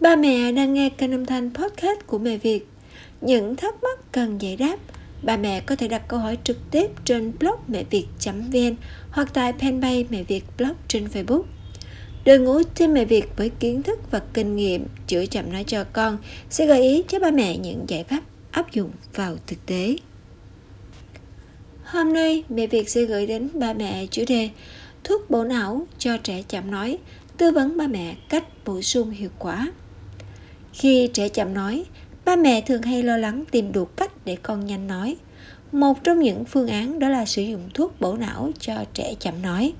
Ba mẹ đang nghe kênh âm thanh podcast của mẹ Việt. Những thắc mắc cần giải đáp, ba mẹ có thể đặt câu hỏi trực tiếp trên blog mẹ việt.vn hoặc tại fanpage mẹ Việt blog trên Facebook. Đội ngũ team mẹ Việt với kiến thức và kinh nghiệm chữa chậm nói cho con sẽ gợi ý cho ba mẹ những giải pháp áp dụng vào thực tế. Hôm nay, mẹ Việt sẽ gửi đến ba mẹ chủ đề thuốc bổ não cho trẻ chậm nói, tư vấn ba mẹ cách bổ sung hiệu quả. Khi trẻ chậm nói, ba mẹ thường hay lo lắng tìm đủ cách để con nhanh nói. Một trong những phương án đó là sử dụng thuốc bổ não cho trẻ chậm nói.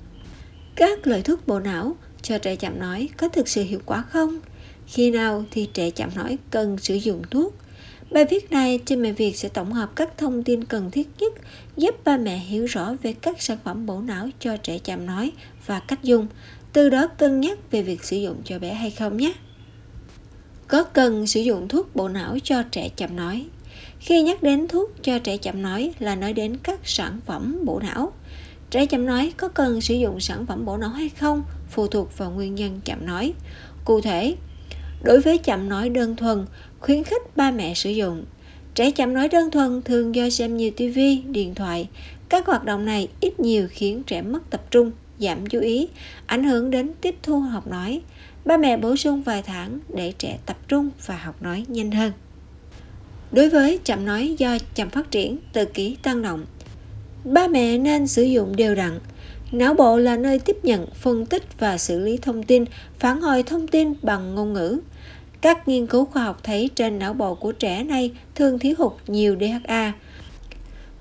Các loại thuốc bổ não cho trẻ chậm nói có thực sự hiệu quả không? Khi nào thì trẻ chậm nói cần sử dụng thuốc? Bài viết này trên mẹ Việt sẽ tổng hợp các thông tin cần thiết nhất giúp ba mẹ hiểu rõ về các sản phẩm bổ não cho trẻ chậm nói và cách dùng, từ đó cân nhắc về việc sử dụng cho bé hay không nhé. Có cần sử dụng thuốc bộ não cho trẻ chậm nói? Khi nhắc đến thuốc cho trẻ chậm nói là nói đến các sản phẩm bộ não. Trẻ chậm nói có cần sử dụng sản phẩm bộ não hay không phụ thuộc vào nguyên nhân chậm nói. Cụ thể, đối với chậm nói đơn thuần, khuyến khích ba mẹ sử dụng. Trẻ chậm nói đơn thuần thường do xem nhiều TV, điện thoại. Các hoạt động này ít nhiều khiến trẻ mất tập trung, giảm chú ý, ảnh hưởng đến tiếp thu học nói. Ba mẹ bổ sung vài tháng để trẻ tập trung và học nói nhanh hơn. Đối với chậm nói do chậm phát triển, từ ký tăng động, ba mẹ nên sử dụng đều đặn. Não bộ là nơi tiếp nhận, phân tích và xử lý thông tin, phản hồi thông tin bằng ngôn ngữ. Các nghiên cứu khoa học thấy trên não bộ của trẻ này thường thiếu hụt nhiều DHA.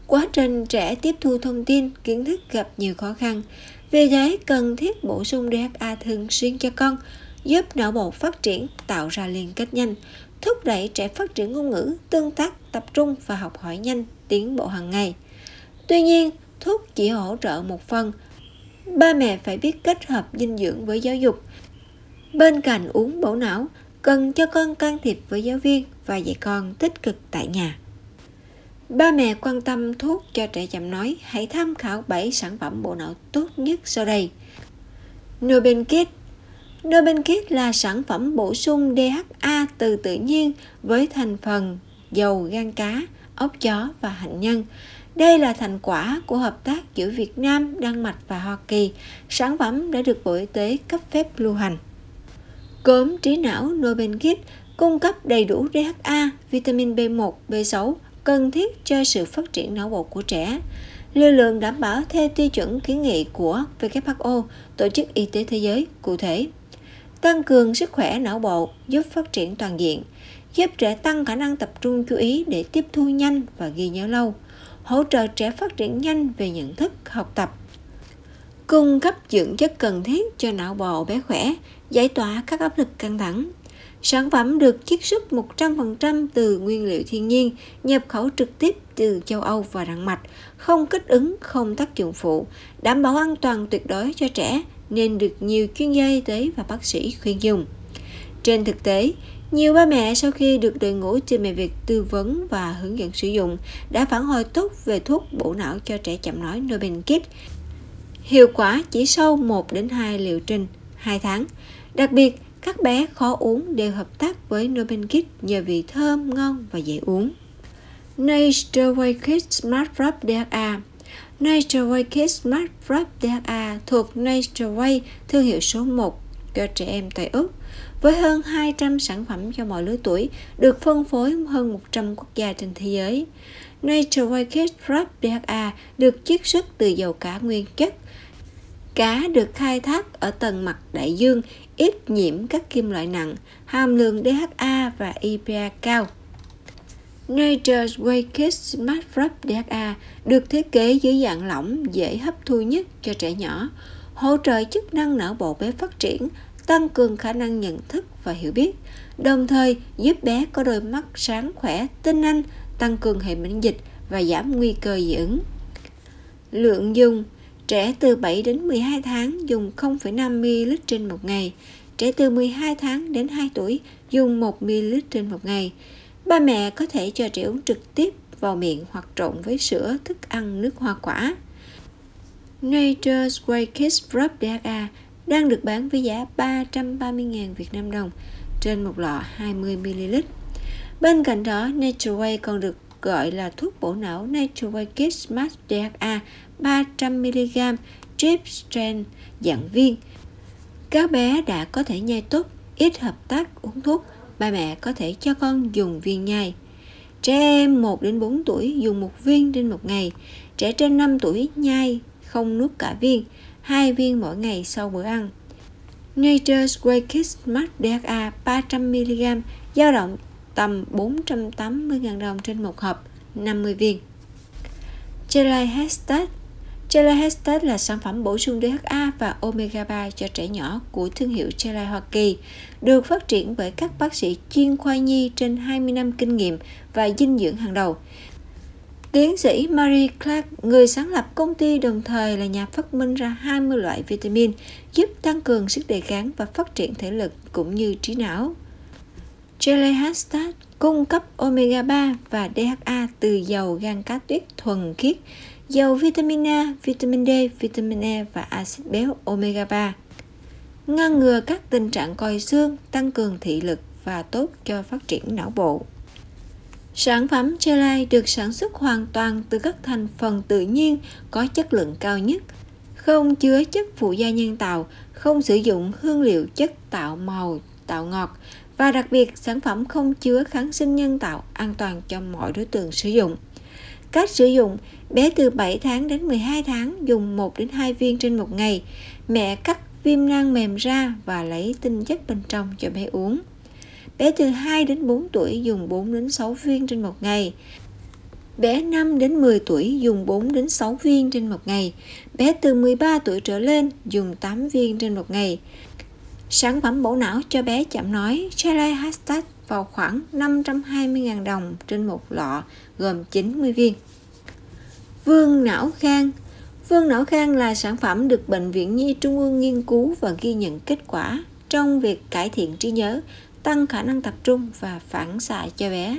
Quá trình trẻ tiếp thu thông tin, kiến thức gặp nhiều khó khăn. Vì thế, cần thiết bổ sung DHA thường xuyên cho con, giúp não bộ phát triển, tạo ra liên kết nhanh, thúc đẩy trẻ phát triển ngôn ngữ, tương tác, tập trung và học hỏi nhanh, tiến bộ hàng ngày. Tuy nhiên, thuốc chỉ hỗ trợ một phần. Ba mẹ phải biết kết hợp dinh dưỡng với giáo dục. Bên cạnh uống bổ não, cần cho con can thiệp với giáo viên và dạy con tích cực tại nhà. Ba mẹ quan tâm thuốc cho trẻ chậm nói, hãy tham khảo 7 sản phẩm bộ não tốt nhất sau đây. Nobenkit Nobenkit là sản phẩm bổ sung DHA từ tự nhiên với thành phần dầu gan cá, ốc chó và hạnh nhân. Đây là thành quả của hợp tác giữa Việt Nam, Đan Mạch và Hoa Kỳ. Sản phẩm đã được Bộ Y tế cấp phép lưu hành. Cốm trí não Nobenkit cung cấp đầy đủ DHA, vitamin B1, B6 cần thiết cho sự phát triển não bộ của trẻ. Liều lượng đảm bảo theo tiêu chuẩn kiến nghị của WHO, Tổ chức Y tế Thế giới, cụ thể. Tăng cường sức khỏe não bộ giúp phát triển toàn diện, giúp trẻ tăng khả năng tập trung chú ý để tiếp thu nhanh và ghi nhớ lâu, hỗ trợ trẻ phát triển nhanh về nhận thức, học tập, cung cấp dưỡng chất cần thiết cho não bộ bé khỏe, giải tỏa các áp lực căng thẳng. Sản phẩm được chiết xuất 100% từ nguyên liệu thiên nhiên, nhập khẩu trực tiếp từ châu Âu và Đan Mạch, không kích ứng, không tác dụng phụ, đảm bảo an toàn tuyệt đối cho trẻ nên được nhiều chuyên gia y tế và bác sĩ khuyên dùng. Trên thực tế, nhiều ba mẹ sau khi được đội ngũ trên mẹ việc tư vấn và hướng dẫn sử dụng đã phản hồi tốt về thuốc bổ não cho trẻ chậm nói Nobenkit. Hiệu quả chỉ sau 1 đến 2 liệu trình 2 tháng. Đặc biệt, các bé khó uống đều hợp tác với Nobenkit nhờ vị thơm, ngon và dễ uống. Nature Way Kids Smart Wrap DHA Natureway Kids Smart Wrap DHA thuộc Natureway thương hiệu số 1 cho trẻ em tại Úc. Với hơn 200 sản phẩm cho mọi lứa tuổi, được phân phối hơn 100 quốc gia trên thế giới. Natureway Kids Wrap DHA à được chiết xuất từ dầu cá nguyên chất. Cá được khai thác ở tầng mặt đại dương, ít nhiễm các kim loại nặng, hàm lượng DHA và EPA cao. Nature's Way Kids Smart Wrap DHA à, được thiết kế dưới dạng lỏng dễ hấp thu nhất cho trẻ nhỏ, hỗ trợ chức năng não bộ bé phát triển, tăng cường khả năng nhận thức và hiểu biết, đồng thời giúp bé có đôi mắt sáng khỏe, tinh anh, tăng cường hệ miễn dịch và giảm nguy cơ dị ứng. Lượng dùng Trẻ từ 7 đến 12 tháng dùng 0,5 ml trên một ngày, trẻ từ 12 tháng đến 2 tuổi dùng 1 ml trên một ngày. Ba mẹ có thể cho trẻ uống trực tiếp vào miệng hoặc trộn với sữa, thức ăn, nước hoa quả. Nature's Way Kids Rub DHA đang được bán với giá 330.000 Việt Nam đồng trên một lọ 20ml. Bên cạnh đó, Natureway còn được gọi là thuốc bổ não Natureway Kids Smart DHA 300mg Drip Strength dạng viên. Các bé đã có thể nhai tốt, ít hợp tác uống thuốc, ba mẹ có thể cho con dùng viên nhai. Trẻ em 1 đến 4 tuổi dùng một viên trên một ngày, trẻ trên 5 tuổi nhai không nuốt cả viên, hai viên mỗi ngày sau bữa ăn. Nature's Way Kids Smart DHA 300mg dao động tầm 480.000 đồng trên một hộp 50 viên. Gelai Hestat Gelai là sản phẩm bổ sung DHA và Omega 3 cho trẻ nhỏ của thương hiệu Gelai Hoa Kỳ, được phát triển bởi các bác sĩ chuyên khoa nhi trên 20 năm kinh nghiệm và dinh dưỡng hàng đầu. Tiến sĩ Marie Clark, người sáng lập công ty đồng thời là nhà phát minh ra 20 loại vitamin giúp tăng cường sức đề kháng và phát triển thể lực cũng như trí não. Jelly cung cấp omega 3 và DHA từ dầu gan cá tuyết thuần khiết, dầu vitamin A, vitamin D, vitamin E và axit béo omega 3. Ngăn ngừa các tình trạng còi xương, tăng cường thị lực và tốt cho phát triển não bộ. Sản phẩm Gelai được sản xuất hoàn toàn từ các thành phần tự nhiên có chất lượng cao nhất, không chứa chất phụ gia nhân tạo, không sử dụng hương liệu chất tạo màu, tạo ngọt và đặc biệt sản phẩm không chứa kháng sinh nhân tạo an toàn cho mọi đối tượng sử dụng. Cách sử dụng, bé từ 7 tháng đến 12 tháng dùng 1 đến 2 viên trên một ngày. Mẹ cắt viêm nang mềm ra và lấy tinh chất bên trong cho bé uống. Bé từ 2 đến 4 tuổi dùng 4 đến 6 viên trên một ngày. Bé 5 đến 10 tuổi dùng 4 đến 6 viên trên một ngày. Bé từ 13 tuổi trở lên dùng 8 viên trên một ngày. Sản phẩm bổ não cho bé chậm nói Charlie Hastat vào khoảng 520.000 đồng trên một lọ gồm 90 viên. Vương não khang Vương não khang là sản phẩm được Bệnh viện Nhi Trung ương nghiên cứu và ghi nhận kết quả trong việc cải thiện trí nhớ, tăng khả năng tập trung và phản xạ cho bé.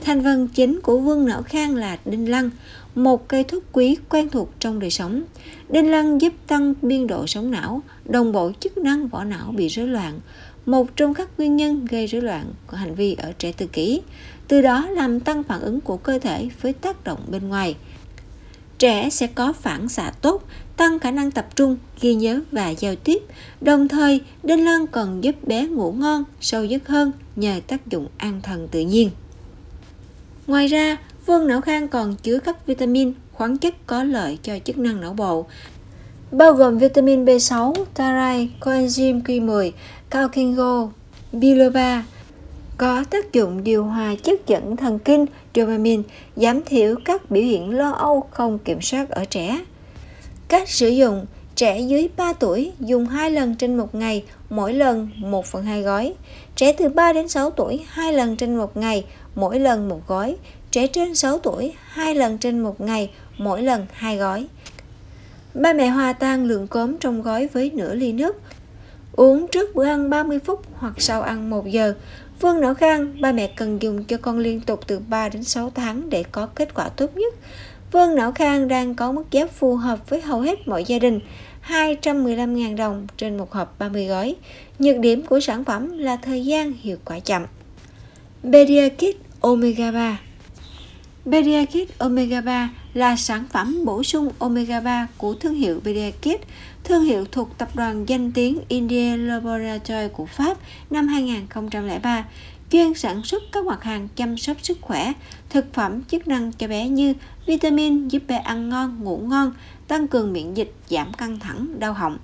Thành phần chính của vương não khang là đinh lăng, một cây thuốc quý quen thuộc trong đời sống. Đinh lăng giúp tăng biên độ sống não, đồng bộ chức năng vỏ não bị rối loạn, một trong các nguyên nhân gây rối loạn của hành vi ở trẻ tự kỷ, từ đó làm tăng phản ứng của cơ thể với tác động bên ngoài. Trẻ sẽ có phản xạ tốt, tăng khả năng tập trung, ghi nhớ và giao tiếp. Đồng thời, đinh lăng còn giúp bé ngủ ngon, sâu giấc hơn nhờ tác dụng an thần tự nhiên. Ngoài ra, vương não khang còn chứa các vitamin, khoáng chất có lợi cho chức năng não bộ, bao gồm vitamin B6, tarai, coenzyme Q10, calcingo, biloba, có tác dụng điều hòa chất dẫn thần kinh dopamine, giảm thiểu các biểu hiện lo âu không kiểm soát ở trẻ. Cách sử dụng Trẻ dưới 3 tuổi dùng 2 lần trên một ngày, mỗi lần 1 phần 2 gói. Trẻ từ 3 đến 6 tuổi 2 lần trên một ngày, mỗi lần một gói. Trẻ trên 6 tuổi 2 lần trên một ngày, mỗi lần 2 gói. Ba mẹ hòa tan lượng cốm trong gói với nửa ly nước. Uống trước bữa ăn 30 phút hoặc sau ăn 1 giờ. Vương não khang, ba mẹ cần dùng cho con liên tục từ 3 đến 6 tháng để có kết quả tốt nhất. Vương não khang đang có mức giá phù hợp với hầu hết mọi gia đình, 215.000 đồng trên một hộp 30 gói. Nhược điểm của sản phẩm là thời gian hiệu quả chậm. Pediakit Omega 3 Pediakit Omega 3 là sản phẩm bổ sung Omega 3 của thương hiệu Pediakit, thương hiệu thuộc tập đoàn danh tiếng India Laboratory của Pháp năm 2003 chuyên sản xuất các mặt hàng chăm sóc sức khỏe, thực phẩm chức năng cho bé như vitamin giúp bé ăn ngon, ngủ ngon, tăng cường miễn dịch, giảm căng thẳng, đau họng.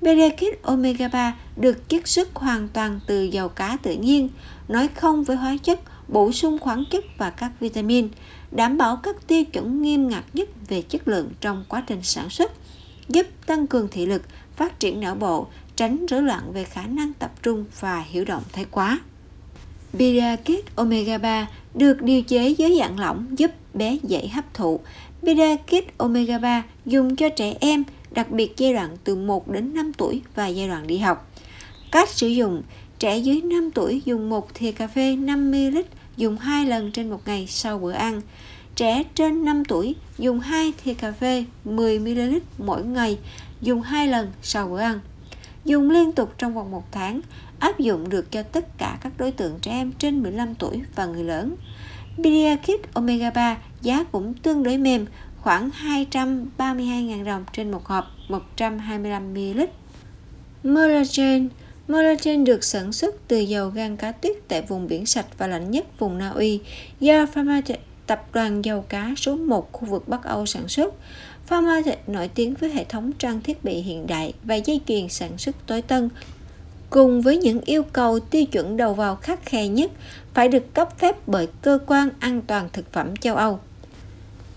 Berekit Omega 3 được chiết xuất hoàn toàn từ dầu cá tự nhiên, nói không với hóa chất, bổ sung khoáng chất và các vitamin, đảm bảo các tiêu chuẩn nghiêm ngặt nhất về chất lượng trong quá trình sản xuất, giúp tăng cường thị lực, phát triển não bộ, tránh rối loạn về khả năng tập trung và hiểu động thái quá. Birakit Omega 3 được điều chế dưới dạng lỏng giúp bé dễ hấp thụ. Birakit Omega 3 dùng cho trẻ em, đặc biệt giai đoạn từ 1 đến 5 tuổi và giai đoạn đi học. Cách sử dụng Trẻ dưới 5 tuổi dùng một thìa cà phê (5 ml) dùng 2 lần trên một ngày sau bữa ăn. Trẻ trên 5 tuổi dùng 2 thìa cà phê 10ml mỗi ngày dùng 2 lần sau bữa ăn. dùng liên tục trong vòng 1 tháng, áp dụng được cho tất cả các đối tượng trẻ em trên 15 tuổi và người lớn. Bidia Kit Omega 3 giá cũng tương đối mềm, khoảng 232.000 đồng trên một hộp 125ml. Molagen Molagen được sản xuất từ dầu gan cá tuyết tại vùng biển sạch và lạnh nhất vùng Na Uy do Pharmatech tập đoàn dầu cá số 1 khu vực Bắc Âu sản xuất. Pharmatech nổi tiếng với hệ thống trang thiết bị hiện đại và dây chuyền sản xuất tối tân, cùng với những yêu cầu tiêu chuẩn đầu vào khắc khe nhất phải được cấp phép bởi cơ quan an toàn thực phẩm châu Âu.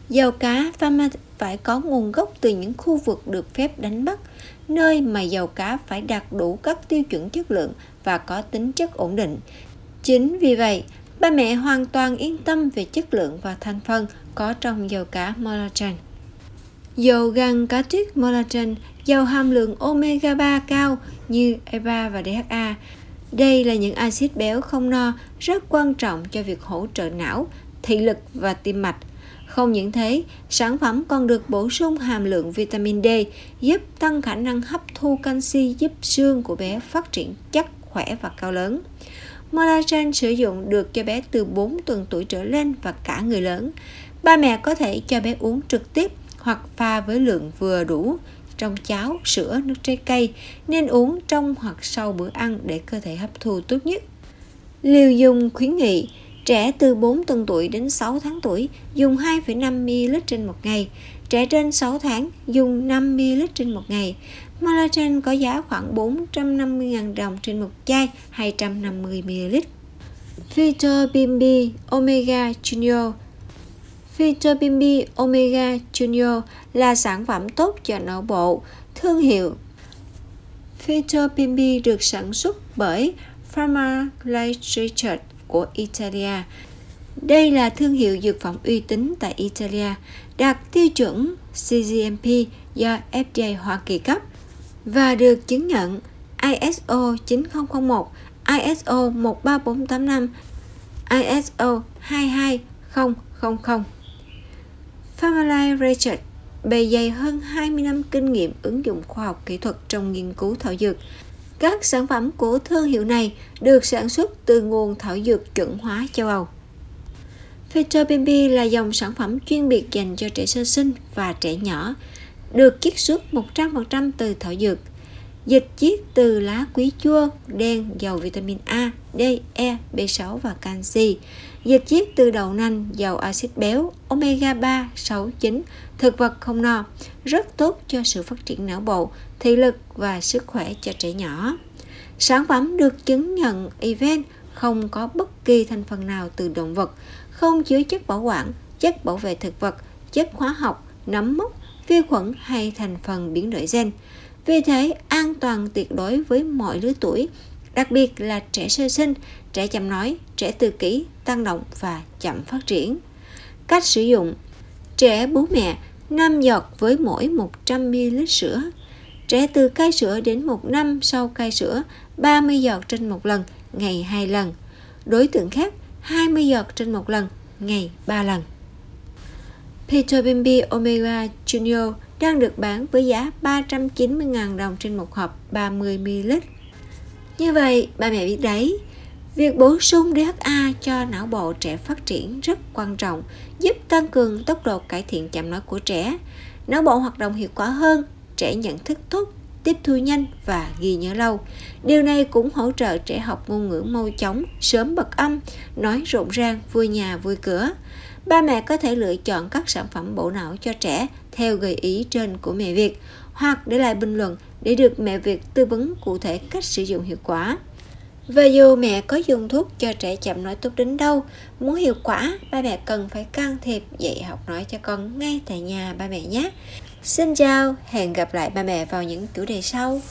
Dầu cá Pharma phải có nguồn gốc từ những khu vực được phép đánh bắt, nơi mà dầu cá phải đạt đủ các tiêu chuẩn chất lượng và có tính chất ổn định. Chính vì vậy, ba mẹ hoàn toàn yên tâm về chất lượng và thành phần có trong dầu cá Molagen. Dầu gan cá tuyết Molagen giàu hàm lượng omega 3 cao như EPA và DHA. Đây là những axit béo không no rất quan trọng cho việc hỗ trợ não, thị lực và tim mạch. Không những thế, sản phẩm còn được bổ sung hàm lượng vitamin D, giúp tăng khả năng hấp thu canxi giúp xương của bé phát triển chắc, khỏe và cao lớn. Molagen sử dụng được cho bé từ 4 tuần tuổi trở lên và cả người lớn. Ba mẹ có thể cho bé uống trực tiếp hoặc pha với lượng vừa đủ trong cháo, sữa, nước trái cây, nên uống trong hoặc sau bữa ăn để cơ thể hấp thu tốt nhất. Liều dùng khuyến nghị Trẻ từ 4 tuần tuổi đến 6 tháng tuổi dùng 2,5 ml trên một ngày, trẻ trên 6 tháng dùng 5 ml trên một ngày. Malagen có giá khoảng 450.000 đồng trên một chai 250 ml. Phytobimbi Omega Junior Phytobimbi Omega Junior là sản phẩm tốt cho não bộ. Thương hiệu Phytobimbi được sản xuất bởi Pharma Life Research của Italia. Đây là thương hiệu dược phẩm uy tín tại Italia, đạt tiêu chuẩn CGMP do FDA Hoa Kỳ cấp và được chứng nhận ISO 9001, ISO 13485, ISO 22000. Family Research bề dày hơn 20 năm kinh nghiệm ứng dụng khoa học kỹ thuật trong nghiên cứu thảo dược, các sản phẩm của thương hiệu này được sản xuất từ nguồn thảo dược chuẩn hóa châu Âu. Phytobimbi là dòng sản phẩm chuyên biệt dành cho trẻ sơ sinh và trẻ nhỏ, được chiết xuất 100% từ thảo dược. Dịch chiết từ lá quý chua, đen, giàu vitamin A, D, E, B6 và canxi. Dịch chiết từ đậu nành, giàu axit béo, omega 3, 6, 9, thực vật không no, rất tốt cho sự phát triển não bộ, thị lực và sức khỏe cho trẻ nhỏ. Sản phẩm được chứng nhận event không có bất kỳ thành phần nào từ động vật, không chứa chất bảo quản, chất bảo vệ thực vật, chất hóa học, nấm mốc, vi khuẩn hay thành phần biến đổi gen. Vì thế, an toàn tuyệt đối với mọi lứa tuổi, đặc biệt là trẻ sơ sinh, trẻ chậm nói, trẻ tự kỷ, tăng động và chậm phát triển. Cách sử dụng Trẻ bú mẹ 5 giọt với mỗi 100ml sữa. Trẻ từ cai sữa đến 1 năm sau cai sữa 30 giọt trên một lần, ngày 2 lần. Đối tượng khác 20 giọt trên một lần, ngày 3 lần. Peter Bimby Omega Junior đang được bán với giá 390.000 đồng trên một hộp 30ml. Như vậy, ba mẹ biết đấy, việc bổ sung DHA cho não bộ trẻ phát triển rất quan trọng, giúp tăng cường tốc độ cải thiện chậm nói của trẻ. Não bộ hoạt động hiệu quả hơn, trẻ nhận thức tốt, tiếp thu nhanh và ghi nhớ lâu. Điều này cũng hỗ trợ trẻ học ngôn ngữ mau chóng, sớm bật âm, nói rộn ràng, vui nhà vui cửa. Ba mẹ có thể lựa chọn các sản phẩm bộ não cho trẻ theo gợi ý trên của mẹ Việt hoặc để lại bình luận để được mẹ Việt tư vấn cụ thể cách sử dụng hiệu quả. Và dù mẹ có dùng thuốc cho trẻ chậm nói tốt đến đâu, muốn hiệu quả, ba mẹ cần phải can thiệp dạy học nói cho con ngay tại nhà ba mẹ nhé. Xin chào, hẹn gặp lại ba mẹ vào những chủ đề sau.